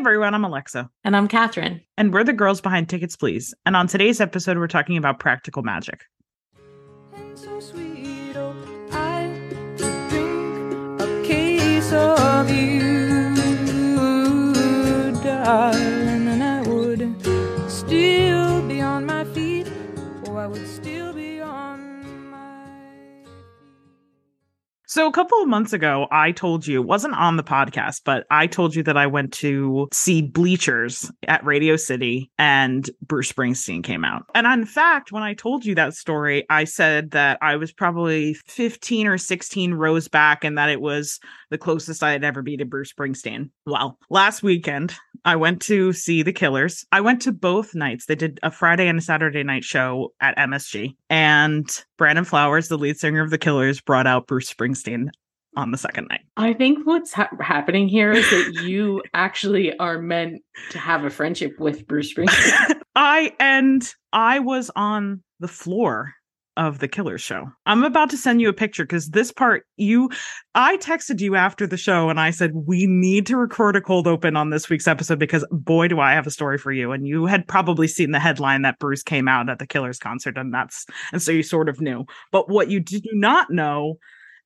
Hey everyone, I'm Alexa. And I'm Catherine. And we're the girls behind Tickets Please. And on today's episode, we're talking about practical magic. So sweet, oh, I So a couple of months ago, I told you, wasn't on the podcast, but I told you that I went to see Bleachers at Radio City and Bruce Springsteen came out. And in fact, when I told you that story, I said that I was probably 15 or 16 rows back and that it was the closest I had ever been to Bruce Springsteen. Well, last weekend, I went to see the Killers. I went to both nights. They did a Friday and a Saturday night show at MSG. And Brandon Flowers, the lead singer of the Killers, brought out Bruce Springsteen on the second night. I think what's ha- happening here is that you actually are meant to have a friendship with Bruce Springsteen. I and I was on the floor of the killer show. I'm about to send you a picture because this part you I texted you after the show and I said we need to record a cold open on this week's episode because boy do I have a story for you and you had probably seen the headline that Bruce came out at the Killers concert and that's and so you sort of knew. But what you do not know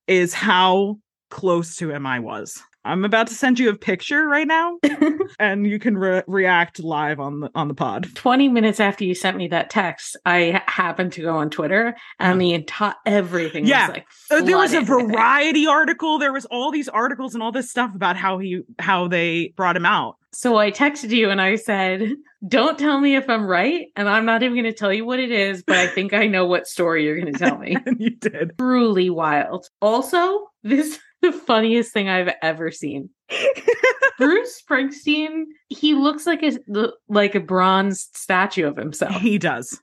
is how close to him I was. I'm about to send you a picture right now, and you can re- react live on the on the pod. Twenty minutes after you sent me that text, I happened to go on Twitter, and the entire everything yeah. was like uh, there was a variety article. There was all these articles and all this stuff about how he how they brought him out. So I texted you and I said, "Don't tell me if I'm right, and I'm not even going to tell you what it is, but I think I know what story you're going to tell me." and you did. Truly wild. Also, this the funniest thing I've ever seen. Bruce Springsteen, he looks like a like a bronze statue of himself. He does.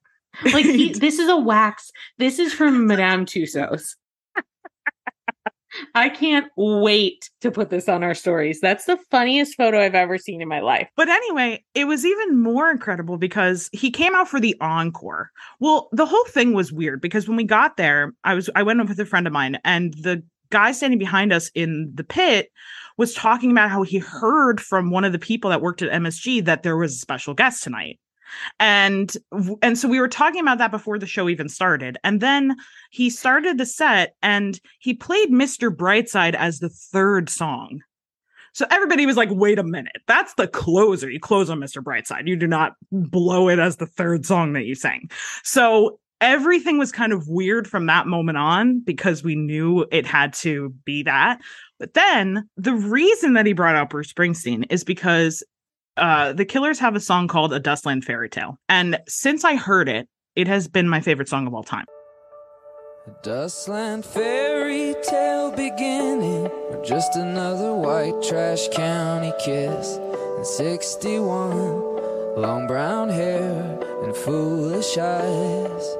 Like he, this is a wax. This is from Madame Tussauds. I can't wait to put this on our stories. That's the funniest photo I've ever seen in my life. But anyway, it was even more incredible because he came out for the encore. Well, the whole thing was weird because when we got there, I was I went with a friend of mine and the guy standing behind us in the pit was talking about how he heard from one of the people that worked at MSG that there was a special guest tonight. And and so we were talking about that before the show even started. And then he started the set and he played Mr. Brightside as the third song. So everybody was like, wait a minute, that's the closer. You close on Mr. Brightside. You do not blow it as the third song that you sang. So everything was kind of weird from that moment on because we knew it had to be that. But then the reason that he brought out Bruce Springsteen is because uh, the Killers have a song called A Dustland Fairy Tale. And since I heard it, it has been my favorite song of all time. A dustland fairy tale beginning, or just another white trash county kiss. And 61, long brown hair and foolish eyes.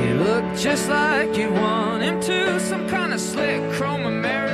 He looked just like you want him to, some kind of slick chrome American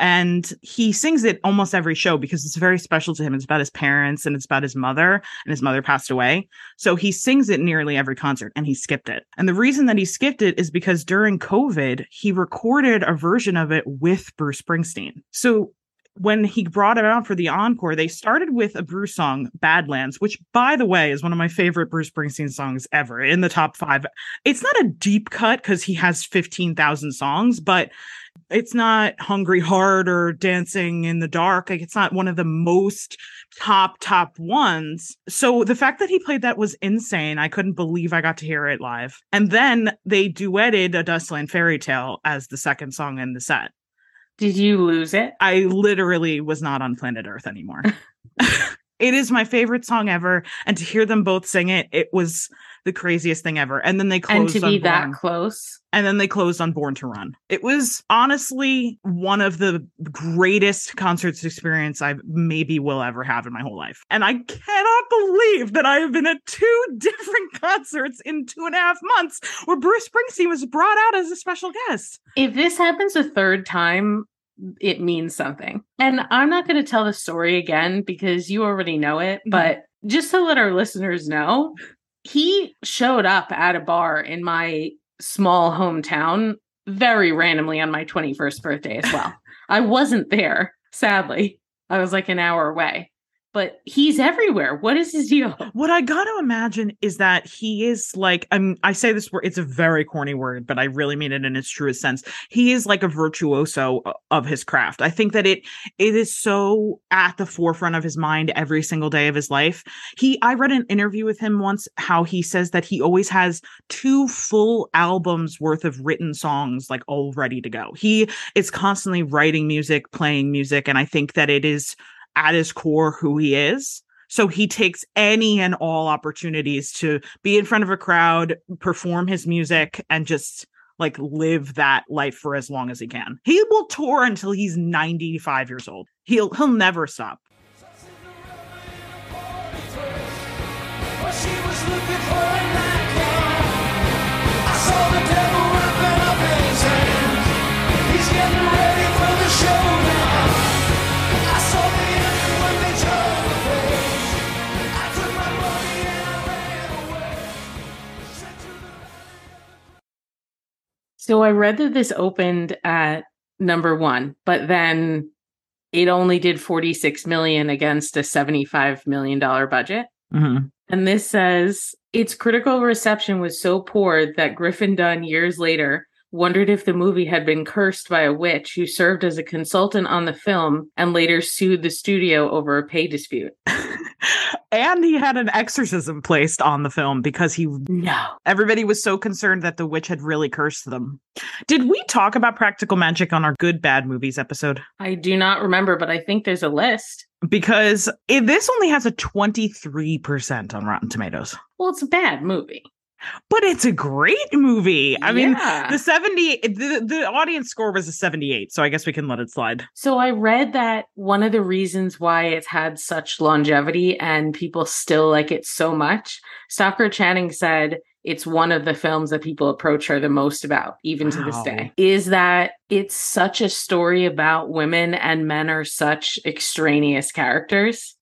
And he sings it almost every show because it's very special to him. It's about his parents and it's about his mother, and his mother passed away. So he sings it nearly every concert and he skipped it. And the reason that he skipped it is because during COVID, he recorded a version of it with Bruce Springsteen. So when he brought it out for the encore, they started with a Bruce song, Badlands, which, by the way, is one of my favorite Bruce Springsteen songs ever in the top five. It's not a deep cut because he has 15,000 songs, but it's not Hungry Heart or Dancing in the Dark. Like, it's not one of the most top, top ones. So the fact that he played that was insane. I couldn't believe I got to hear it live. And then they duetted A Dustland Fairy Tale as the second song in the set. Did you lose it? I literally was not on planet Earth anymore. it is my favorite song ever. And to hear them both sing it, it was the craziest thing ever. And then they closed and to be that close. And then they closed on Born to Run. It was honestly one of the greatest concerts experience I maybe will ever have in my whole life. And I cannot believe that I have been at two different concerts in two and a half months where Bruce Springsteen was brought out as a special guest. If this happens a third time, it means something. And I'm not going to tell the story again because you already know it, mm-hmm. but just to let our listeners know, he showed up at a bar in my small hometown very randomly on my 21st birthday as well. I wasn't there, sadly. I was like an hour away but he's everywhere. What is his deal? What I got to imagine is that he is like I'm I say this word it's a very corny word, but I really mean it in its truest sense. He is like a virtuoso uh, of his craft. I think that it it is so at the forefront of his mind every single day of his life. He I read an interview with him once how he says that he always has two full albums worth of written songs like all ready to go. He is constantly writing music, playing music and I think that it is at his core who he is. So he takes any and all opportunities to be in front of a crowd, perform his music, and just like live that life for as long as he can. He will tour until he's 95 years old. He'll he'll never stop. So I read that this opened at number one, but then it only did 46 million against a 75 million dollar budget. Mm-hmm. And this says its critical reception was so poor that Griffin Dunne years later wondered if the movie had been cursed by a witch who served as a consultant on the film and later sued the studio over a pay dispute. and he had an exorcism placed on the film because he no. everybody was so concerned that the witch had really cursed them. Did we talk about practical magic on our good bad movies episode? I do not remember but i think there's a list. Because it, this only has a 23% on rotten tomatoes. Well it's a bad movie but it's a great movie. I yeah. mean, the 70 the, the audience score was a 78, so I guess we can let it slide. So I read that one of the reasons why it's had such longevity and people still like it so much, Stockard Channing said it's one of the films that people approach her the most about, even wow. to this day, is that it's such a story about women and men are such extraneous characters.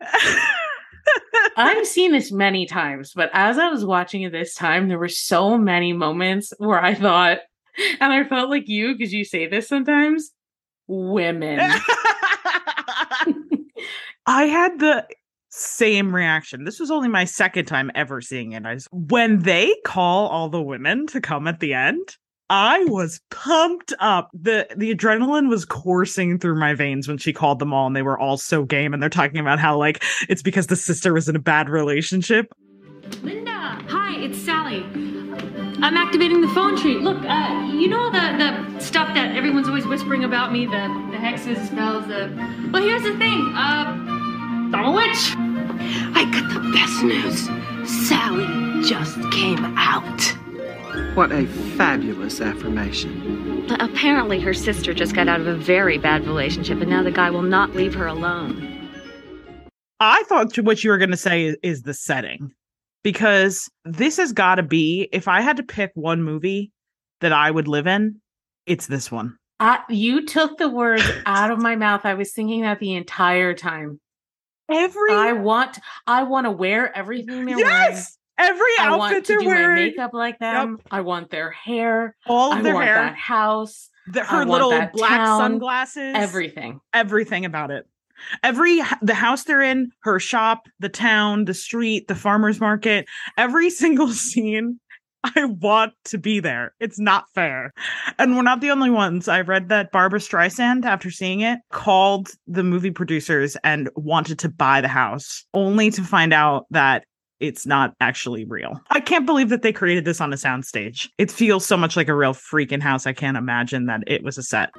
I've seen this many times, but as I was watching it this time, there were so many moments where I thought, and I felt like you because you say this sometimes women. I had the same reaction. This was only my second time ever seeing it. I was, when they call all the women to come at the end, I was pumped up. The the adrenaline was coursing through my veins when she called them all and they were all so game and they're talking about how like it's because the sister was in a bad relationship. Linda, hi, it's Sally. I'm activating the phone tree. Look, uh, you know the the stuff that everyone's always whispering about me, the the hexes, spells, the Well, here's the thing. Uh I'm a witch. I got the best news. Sally just came out. What a fabulous affirmation. Apparently, her sister just got out of a very bad relationship, and now the guy will not leave her alone. I thought what you were going to say is, the setting, because this has got to be, if I had to pick one movie that I would live in, it's this one. Uh, you took the words out of my mouth. I was thinking that the entire time. Every I want I want to wear everything they're yes! Every I outfit want to they're do wearing, makeup like them. Yep. I want their hair. All of I their want hair. That house. The, her little black town, sunglasses. Everything. Everything about it. Every the house they're in, her shop, the town, the street, the farmers market, every single scene. I want to be there. It's not fair. And we're not the only ones. I read that Barbra Streisand, after seeing it, called the movie producers and wanted to buy the house, only to find out that it's not actually real. I can't believe that they created this on a soundstage. It feels so much like a real freaking house. I can't imagine that it was a set.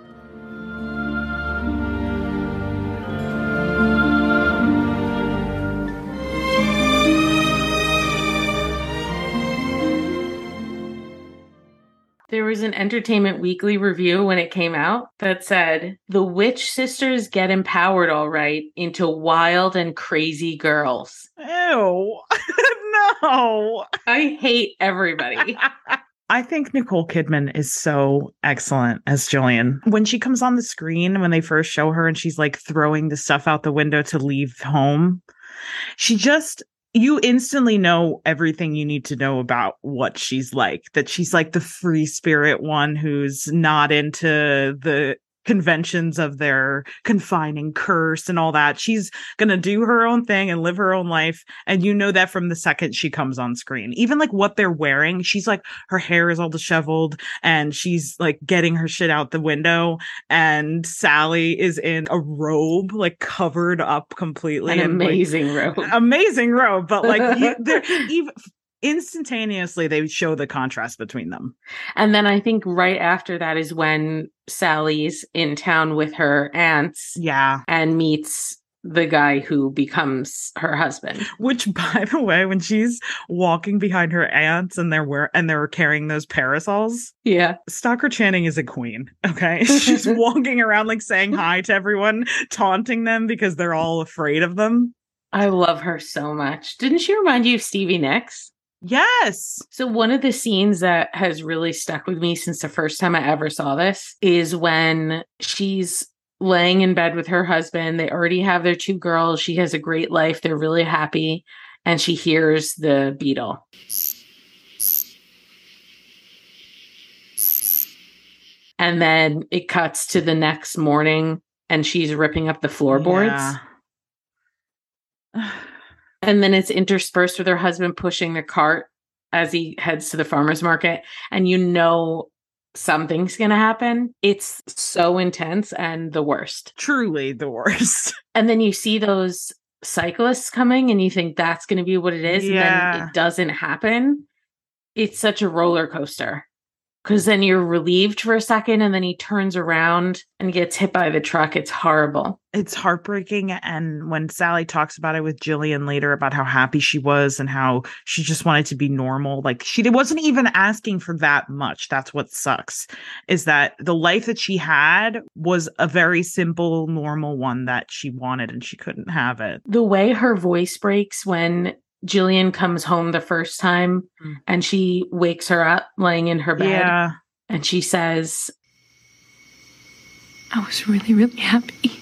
There was an Entertainment Weekly review when it came out that said the witch sisters get empowered all right into wild and crazy girls. Ew. no. I hate everybody. I think Nicole Kidman is so excellent as Jillian. When she comes on the screen, when they first show her and she's like throwing the stuff out the window to leave home, she just you instantly know everything you need to know about what she's like. That she's like the free spirit one who's not into the conventions of their confining curse and all that. She's going to do her own thing and live her own life. And you know that from the second she comes on screen. Even like what they're wearing, she's like, her hair is all disheveled and she's like getting her shit out the window. And Sally is in a robe, like covered up completely. An and, like, amazing robe. amazing robe. But like, you, even instantaneously, they show the contrast between them. And then I think right after that is when Sally's in town with her aunts Yeah. and meets the guy who becomes her husband. Which, by the way, when she's walking behind her aunts and they're wear- and they're carrying those parasols, Yeah. Stockard Channing is a queen. Okay, she's walking around like saying hi to everyone, taunting them because they're all afraid of them. I love her so much. Didn't she remind you of Stevie Nicks? Yes, So one of the scenes that has really stuck with me since the first time I ever saw this is when she's laying in bed with her husband. They already have their two girls. She has a great life. They're really happy. And she hears the beetle. And then it cuts to the next morning and she's ripping up the floorboards. Yeah. And then it's interspersed with her husband pushing the cart as he heads to the farmer's market. And you know something's going to happen. It's so intense and the worst. Truly the worst. And then you see those cyclists coming and you think that's going to be what it is. And Yeah. then it doesn't happen. It's such a roller coaster. Because then you're relieved for a second and then he turns around and gets hit by the truck. It's horrible. It's heartbreaking. And when Sally talks about it with Jillian later about how happy she was and how she just wanted to be normal, like she wasn't even asking for that much. That's what sucks is that the life that she had was a very simple, normal one that she wanted and she couldn't have it. the way her voice breaks when Jillian comes home the first time Mm. and she wakes her up laying in her bed Yeah. and she says, I was really, really happy.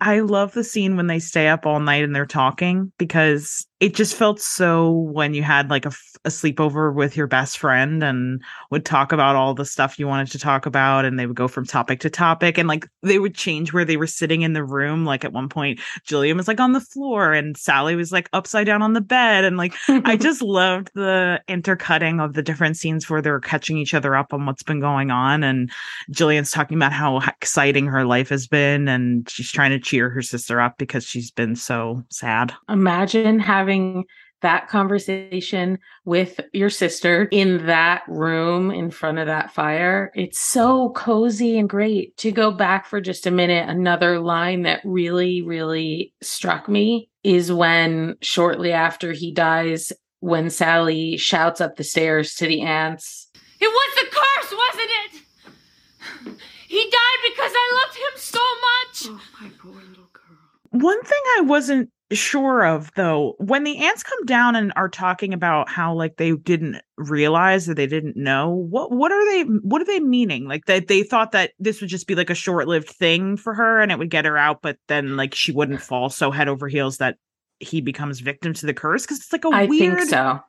I love the scene when they stay up all night and they're talking because it just felt so when you had like a, f- a sleepover with your best friend and would talk about all the stuff you wanted to talk about and they would go from topic to topic and like they would change where they were sitting in the room like at one point Jillian was like on the floor and Sally was like upside down on the bed and like I just loved the intercutting of the different scenes where they're catching each other up on what's been going on. And Jillian's talking about how exciting her life has been, and she's trying to cheer her sister up because she's been so sad. Imagine having that conversation with your sister in that room in front of that fire. It's so cozy and great. To go back for just a minute, another line that really, really struck me is when shortly after he dies, when Sally shouts up the stairs to the aunts, It was the curse, wasn't it? He died because I loved him so much. Oh, my poor little girl. One thing I wasn't sure of though, when the aunts come down and are talking about how like they didn't realize or they didn't know, what what are they what are they meaning? Like that they thought that this would just be like a short-lived thing for her and it would get her out, but then like she wouldn't fall so head over heels that he becomes victim to the curse because it's like a I weird think so.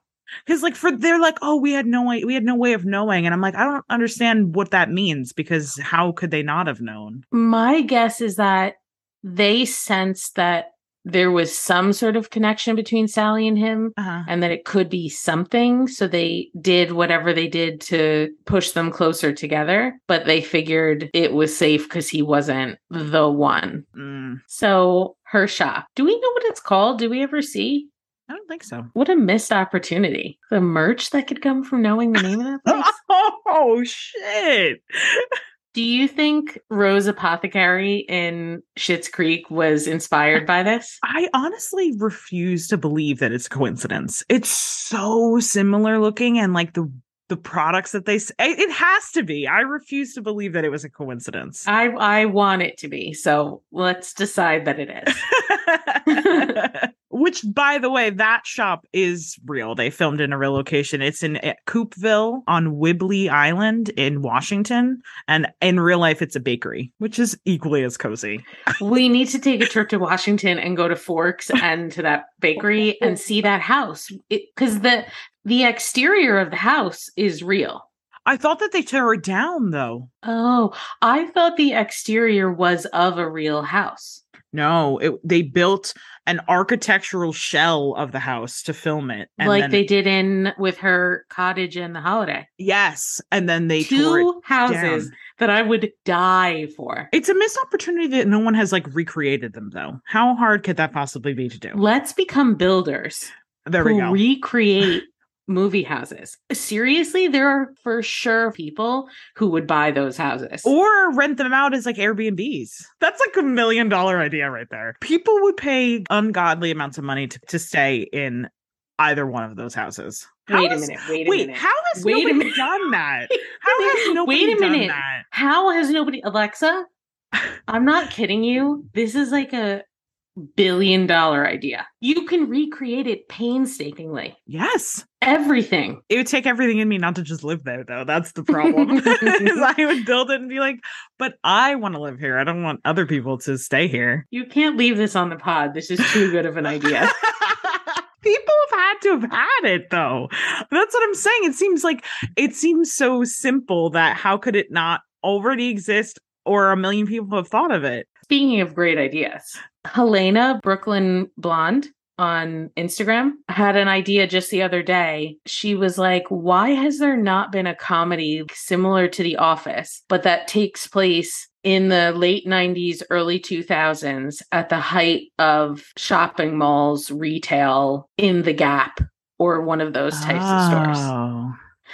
because like for they're like oh we had no way we had no way of knowing and i'm like i don't understand what that means because how could they not have known My guess is that they sensed that there was some sort of connection between Sally and him uh-huh. and that it could be something. So they did whatever they did to push them closer together, but they figured it was safe because he wasn't the one. Mm, So her shop. Do we know what it's called? Do we ever see? i don't think so What a missed opportunity. The merch that could come from knowing the name of that place. oh shit Do you think Rose Apothecary in Schitt's Creek was inspired by this? i honestly refuse to believe that it's a coincidence it's so similar looking and like the the products that they s- it it has to be i refuse to believe that it was a coincidence I I want it to be. So let's decide that it is. Which, by the way, that shop is real. They filmed in a real location. It's in uh, Coupeville on Whidbey Island in Washington. And in real life, it's a bakery, which is equally as cozy. we need to take a trip to Washington and go to Forks and to that bakery and see that house because the the exterior of the house is real. I thought that they tore it down, though. Oh, I thought the exterior was of a real house. No, it, they built an architectural shell of the house to film it. and like then- they did in with her cottage in the holiday. Yes. And then they Two houses down. that I would die for. It's a missed opportunity that no one has like recreated them, though. How hard could that possibly be to do? Let's become builders There we go. recreate movie houses. Seriously, there are for sure people who would buy those houses. or rent them out as like Airbnbs. That's like a million dollar idea right there. People would pay ungodly amounts of money to, to stay in either one of those houses. How wait a minute. Wait a wait, minute. how has Wait nobody done that? How has nobody Wait a done that? How has nobody Alexa? I'm not kidding you. This is like a billion dollar idea. You can recreate it painstakingly. Yes. Everything. It would take everything in me not to just live there, though. That's the problem. I would build it and be like, but I want to live here. I don't want other people to stay here. You can't leave this on the pod. This is too good of an idea. People have had to have had it though. That's what I'm saying. It seems like it seems so simple that how could it not already exist or a million people have thought of it? Speaking of great ideas, Helena Brooklyn Blonde on Instagram had an idea just the other day. She was like, Why has there not been a comedy similar to The Office, but that takes place in the late 90s, early 2000s at the height of shopping malls, retail in the Gap? Or one of those types of stores Oh.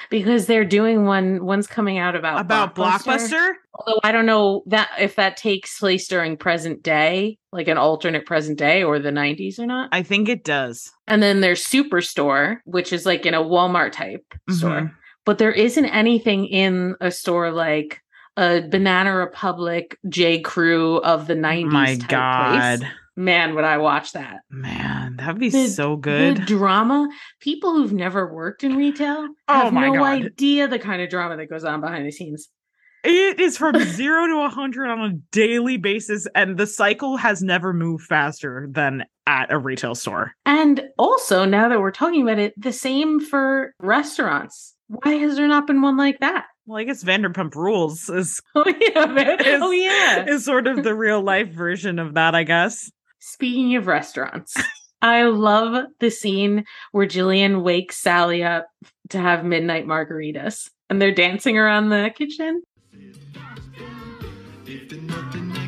Because they're doing one. One's coming out about About Blockbuster? Although I don't know that if that takes place during present day, like an alternate present day or the 90s or not. I think it does. And then there's Superstore, which is like in a Walmart type store. Mhm. But there isn't anything in a store like a Banana Republic J. Crew of the 90s. My God. Place. Man, would I watch that. Man, that'd be The- so good. The drama, people who've never worked in retail Oh have my no God. idea the kind of drama that goes on behind the scenes. It is from zero to a hundred on a daily basis, and the cycle has never moved faster than at a retail store. And also, now that we're talking about it, the same for restaurants. Why has there not been one like that? Well, I guess Vanderpump Rules is Oh yeah, is, oh yeah. is sort of the real life version of that, I guess. Speaking of restaurants, I love the scene where Jillian wakes Sally up to have midnight margaritas, and they're dancing around the kitchen. If there's nothing I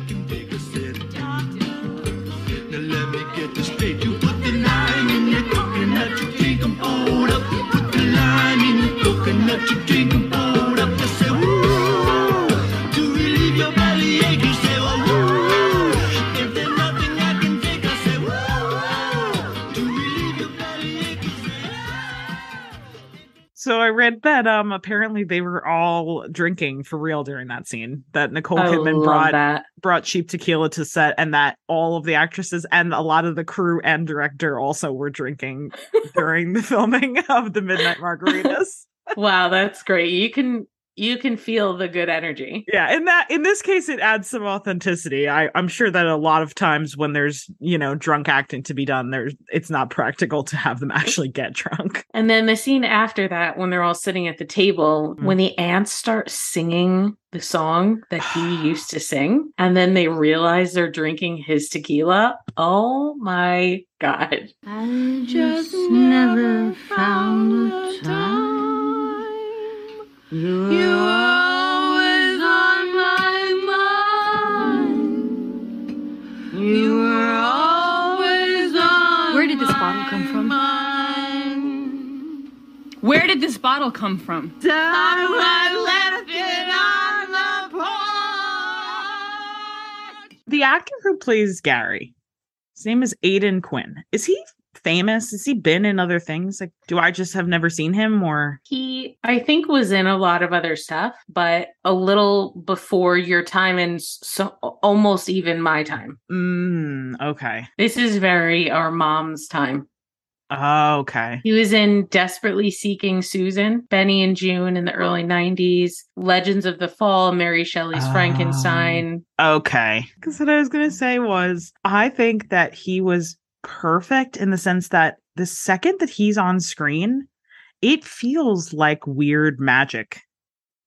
So I read that um apparently they were all drinking for real during that scene. That Nicole I Kidman brought that. brought cheap tequila to set, and that all of the actresses and a lot of the crew and director also were drinking during the filming of the Midnight Margaritas. Wow, that's great. You can you can feel the good energy. yeah, in that in this case, it adds some authenticity. I, I'm sure that a lot of times when there's you know drunk acting to be done, there's it's not practical to have them actually get drunk. And then the scene after that, when they're all sitting at the table, Mm. when the aunts start singing the song that he used to sing, and then they realize they're drinking his tequila. Oh my God. I just never found a time. You were always on my mind. You were always on Where did this bottle come from? Mind. Where did this bottle come from? I left it on the porch. The actor who plays Gary, his name is Aidan Quinn. Is he famous? Has he been in other things? Like, do I just have never seen him or? He, I think, was in a lot of other stuff, but a little before your time and so almost even my time. Mm, okay. This is very our mom's time. Oh, okay. He was in Desperately Seeking Susan, Benny and Joon in the early 90s, Legends of the Fall, Mary Shelley's. Frankenstein. Okay. Because what I was going to say was, I think that he was perfect in the sense that the second that he's on screen, it feels like weird magic.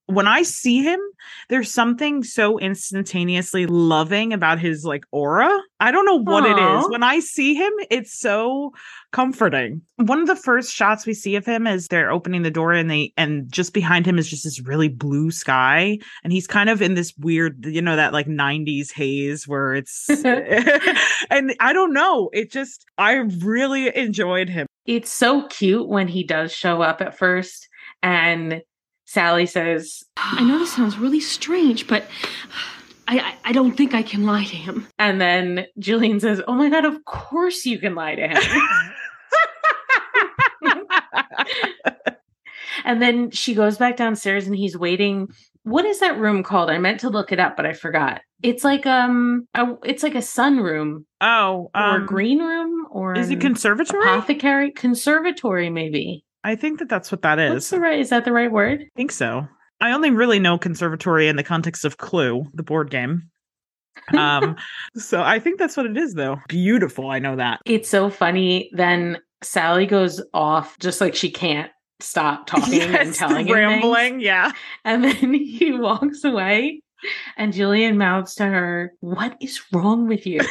When I see him, there's something so instantaneously loving about his like aura. I don't know what it is. When I see him, it's so comforting. One of the first shots we see of him is they're opening the door and they and just behind him is just this really blue sky and he's kind of in this weird you know that like 90s haze where it's and I don't know, it just I really enjoyed him. It's so cute when he does show up at first and Sally says, I know this sounds really strange, but I, I, I don't think I can lie to him. and then Jillian says, Oh my God, of course you can lie to him. and then she goes back downstairs and he's waiting. What is that room called? I meant to look it up, but I forgot. It's like um a, it's like a sunroom Oh, or um, a green room or Is it conservatory? apothecary conservatory maybe. I think that that's what that is. What's is. the right is that the right word? I think so. I only really know conservatory in the context of Clue, the board game. Um, so I think that's what it is, though. Beautiful, I know that. It's so funny. Then Sally goes off just like she can't stop talking and telling him things. rambling, yeah. And then he walks away, and julian mouths to her, What is wrong with you?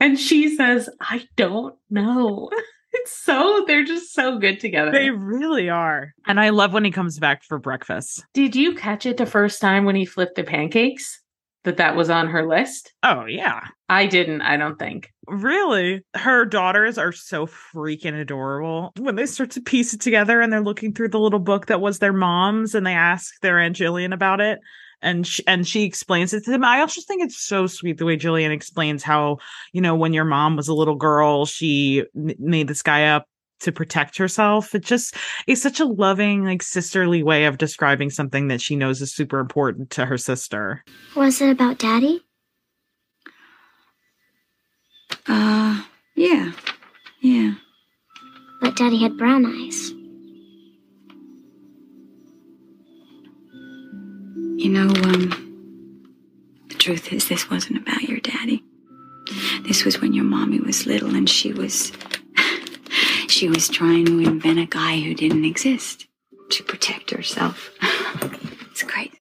and she says, I don't know. It's so, they're just so good together. They really are. And I love when he comes back for breakfast. Did you catch it the first time when he flipped the pancakes? That that was on her list? Oh, yeah. I didn't, I don't think. Really? Her daughters are so freaking adorable. When they start to piece it together and they're looking through the little book that was their mom's and they ask their Aunt Jillian about it and she, and she explains it to them. I also think it's so sweet the way Jillian explains how, you know, when your mom was a little girl, she m- made this guy up to protect herself. It just is such a loving, like sisterly way of describing something that she knows is super important to her sister. Was it about Daddy? Uh, yeah. Yeah. But Daddy had brown eyes. You know, um, the truth is, this wasn't about your daddy. This was when your mommy was little and she was. she was trying to invent a guy who didn't exist to protect herself.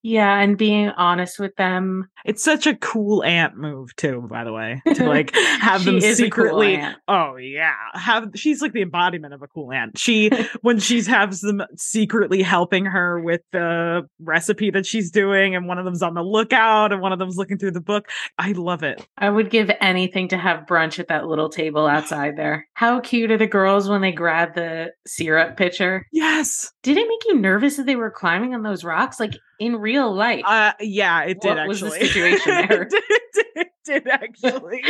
Yeah, and being honest with them. It's such a cool aunt move too, by the way, to like have them a cool secretly. oh yeah, have she's like the embodiment of a cool aunt. She when she's has them secretly helping her with the recipe that she's doing, and one of them's on the lookout, and one of them's looking through the book. I love it. I would give anything to have brunch at that little table outside there. How cute are the girls when they grab the syrup pitcher? Yes. Did it make you nervous that they were climbing on those rocks like in real life? Uh, yeah, it did What was the actually. situation there? it, did, it did actually.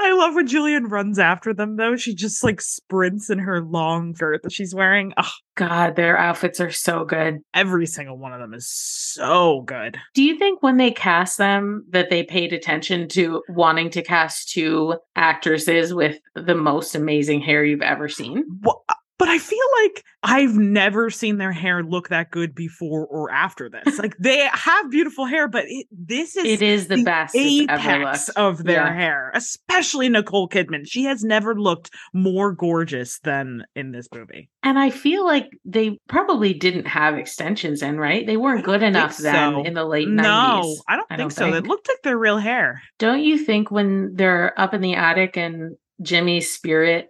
I love when Julian runs after them though. She just like sprints in her long skirt that she's wearing. Oh, God, their outfits are so good. every single one of them is so good. Do you think when they cast them that they paid attention to wanting to cast two actresses with the most amazing hair you've ever seen? Well, but I feel like I've never seen their hair look that good before or after this. Like they have beautiful hair, but it, this is It is the best it's ever apex of their Yeah. hair, especially Nicole Kidman. She has never looked more gorgeous than in this movie. And I feel like they probably didn't have extensions in, right? They weren't good enough think then in the late No, 90s. I don't I think don't so. It looked like their real hair. Don't you think when they're up in the attic and Jimmy's spirit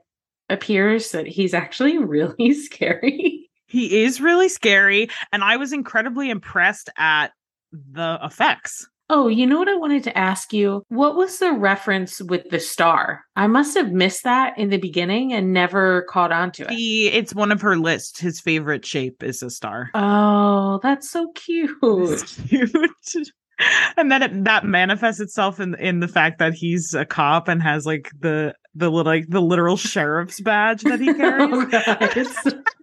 appears that he's actually really scary? He is really scary, and I was incredibly impressed at the effects. Oh, you know what I wanted to ask you? What was the reference with the star? I must have missed that in the beginning and never caught on to it. He, it's one of her list. His favorite shape is a star. Oh, that's so cute. It's cute. and then it, that manifests itself in in the fact that he's a cop and has like the the little like the literal sheriff's badge that he carries.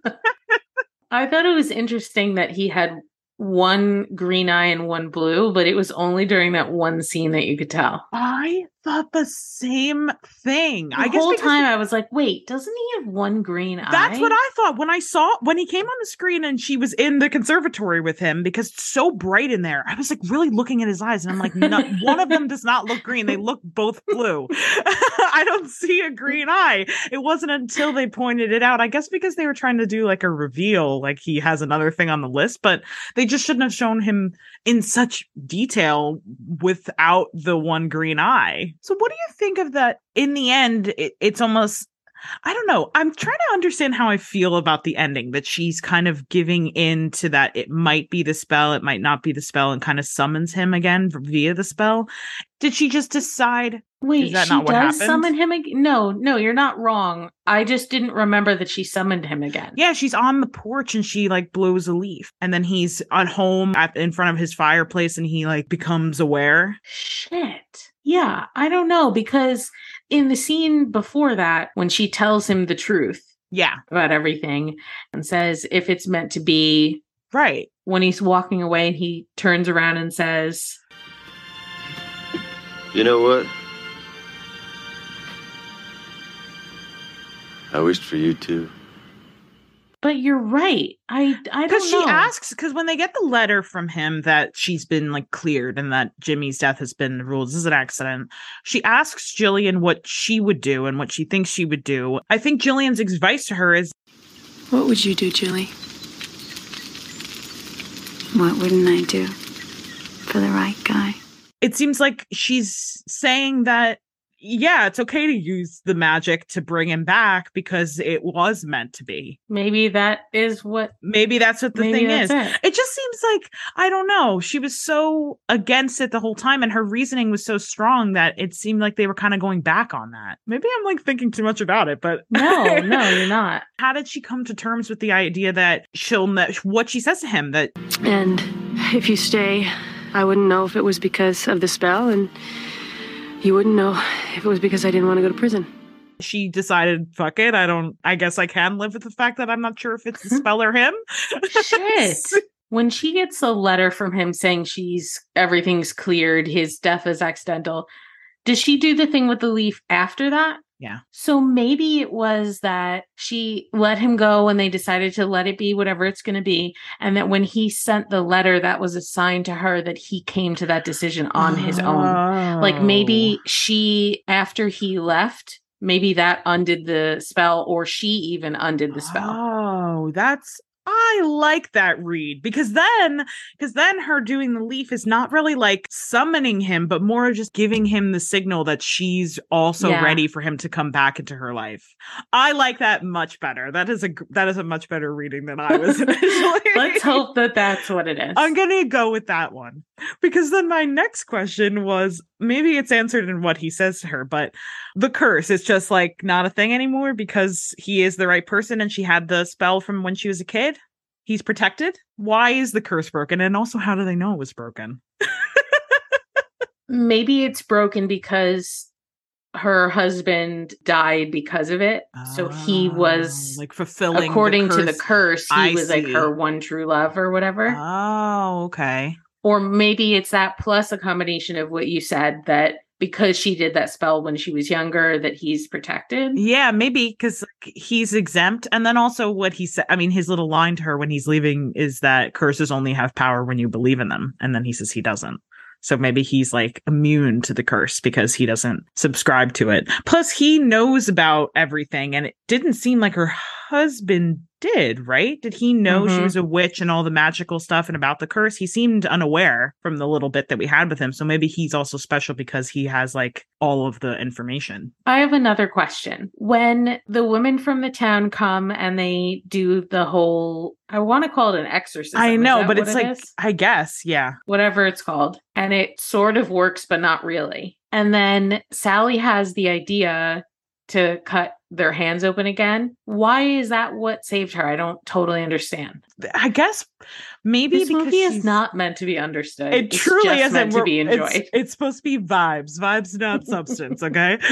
Oh. I thought it was interesting that he had one green eye and one blue, but it was only during that one scene that you could tell. I thought the same thing. The I guess whole time I was like, wait, doesn't he have one green eye? That's what I thought when I saw when he came on the screen and she was in the conservatory with him because it's so bright in there. I was like really looking at his eyes and I'm like, no, one of them does not look green. They look both blue. I don't see a green eye. It wasn't until they pointed it out. I guess because they were trying to do like a reveal, like he has another thing on the list, but they just shouldn't have shown him in such detail without the one green eye. So what do you think of that? In the end, it, it's almost I don't know. I'm trying to understand how I feel about the ending that she's kind of giving in to that it might be the spell, it might not be the spell, and kind of summons him again via the spell. Did she just decide? Wait, is that she not what does happened? summon him again? No, no, you're not wrong. I just didn't remember that she summoned him again. Yeah, she's on the porch and she like blows a leaf, and then he's at home at in front of his fireplace, and he like becomes aware. Shit. Yeah, I don't know because in the scene before that, when she tells him the truth Yeah, about everything and says if it's meant to be, right. when he's walking away and he turns around and says, You know what? I wished for you too. "But you're right. I I Because don't she asks, because when they get the letter from him that she's been like cleared and that Jimmy's death has been ruled as an accident, she asks Jillian what she would do and what she thinks she would do. I think Jillian's advice to her is What would you do, Julie? What wouldn't I do for the right guy? it seems like she's saying that yeah, it's okay to use the magic to bring him back because it was meant to be. Maybe that is what Maybe that's what the thing is. it. It. just seems like I don't know. She was so against it the whole time, and her reasoning was so strong that it seemed like they were kind of going back on that. Maybe I'm like thinking too much about it, but No, no, you're not. How did she come to terms with the idea that she'll know what she says to him that And if you stay, I wouldn't know if it was because of the spell, and you wouldn't know if it was because I didn't want to go to prison. she decided, fuck it, I don't. I guess I can live with the fact that I'm not sure if it's the spell or him. Shit. When she gets a letter from him saying she's everything's cleared, his death is accidental, does she do the thing with the leaf after that? Yeah. So maybe it was that she let him go and they decided to let it be whatever it's going to be. And that when he sent the letter, that was a sign to her that he came to that decision on his own. Like Oh. maybe she, after he left, maybe that undid the spell or she even undid the spell. Oh, that's I like that read because then because then her doing the leaf is not really like summoning him, but more just giving him the signal that she's also Yeah. ready for him to come back into her life. I like that much better. That is a that is a much better reading than I was initially. Let's hope that that's what it is. I'm gonna go with that one because then my next question was maybe it's answered in what he says to her, but the curse is just like not a thing anymore because he is the right person and she had the spell from when she was a kid. He's protected. Why is the curse broken? And also, how do they know it was broken? maybe it's broken because her husband died because of it. so he was Oh, like fulfilling, the according to the curse. he I was like her one true love or whatever. Oh, okay. or maybe it's that plus a combination of what you said that because she did that spell when she was younger that he's protected. Yeah, maybe because he's exempt. And then also what he said, I mean, his little line to her when he's leaving is that curses only have power when you believe in them. And then he says he doesn't. So maybe he's like immune to the curse because he doesn't subscribe to it. Plus, he knows about everything. And it didn't seem like her husband did, right? Did he know she Mhm. was a witch and all the magical stuff and about the curse? He seemed unaware from the little bit that we had with him. So maybe he's also special because he has like all of the information. I have another question. When the women from the town come and they do the whole I want to call it an exorcism. I know, but it's it like is? I guess, yeah. whatever it's called. And it sort of works, but not really. And then Sally has the idea to cut their hands open again. Why is that what saved her? I don't totally understand. I guess maybe This because movie is not meant to be understood. It It's truly just isn't meant to be it's- enjoyed. It's, supposed to be vibes, vibes, not substance. Okay.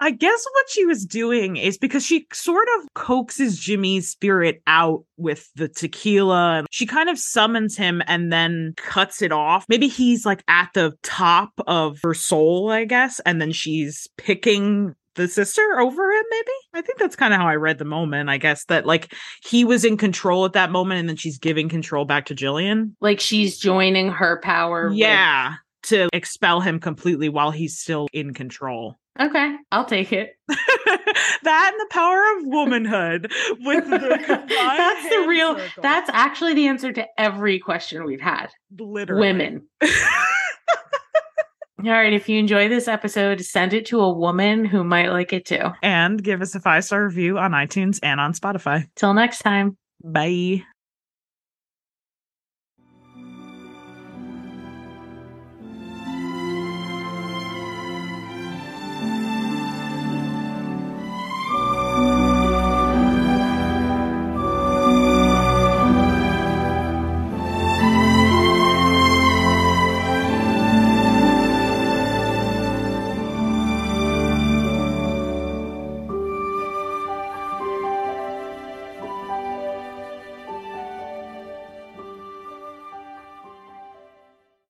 I guess what she was doing is because she sort of coaxes Jimmy's spirit out with the tequila and she kind of summons him and then cuts it off. Maybe he's like at the top of her soul, I guess, and then she's picking the sister over him maybe i think that's kind of how i read the moment i guess that like he was in control at that moment and then she's giving control back to jillian like she's joining her power. with- yeah to expel him completely while he's still in control okay, I'll take it. that and the power of womanhood with the that's the real. circle. That's actually the answer to every question we've had. literally Women. All right. If you enjoy this episode, send it to a woman who might like it too. and give us a five star review on itunes and on spotify Till next time. bye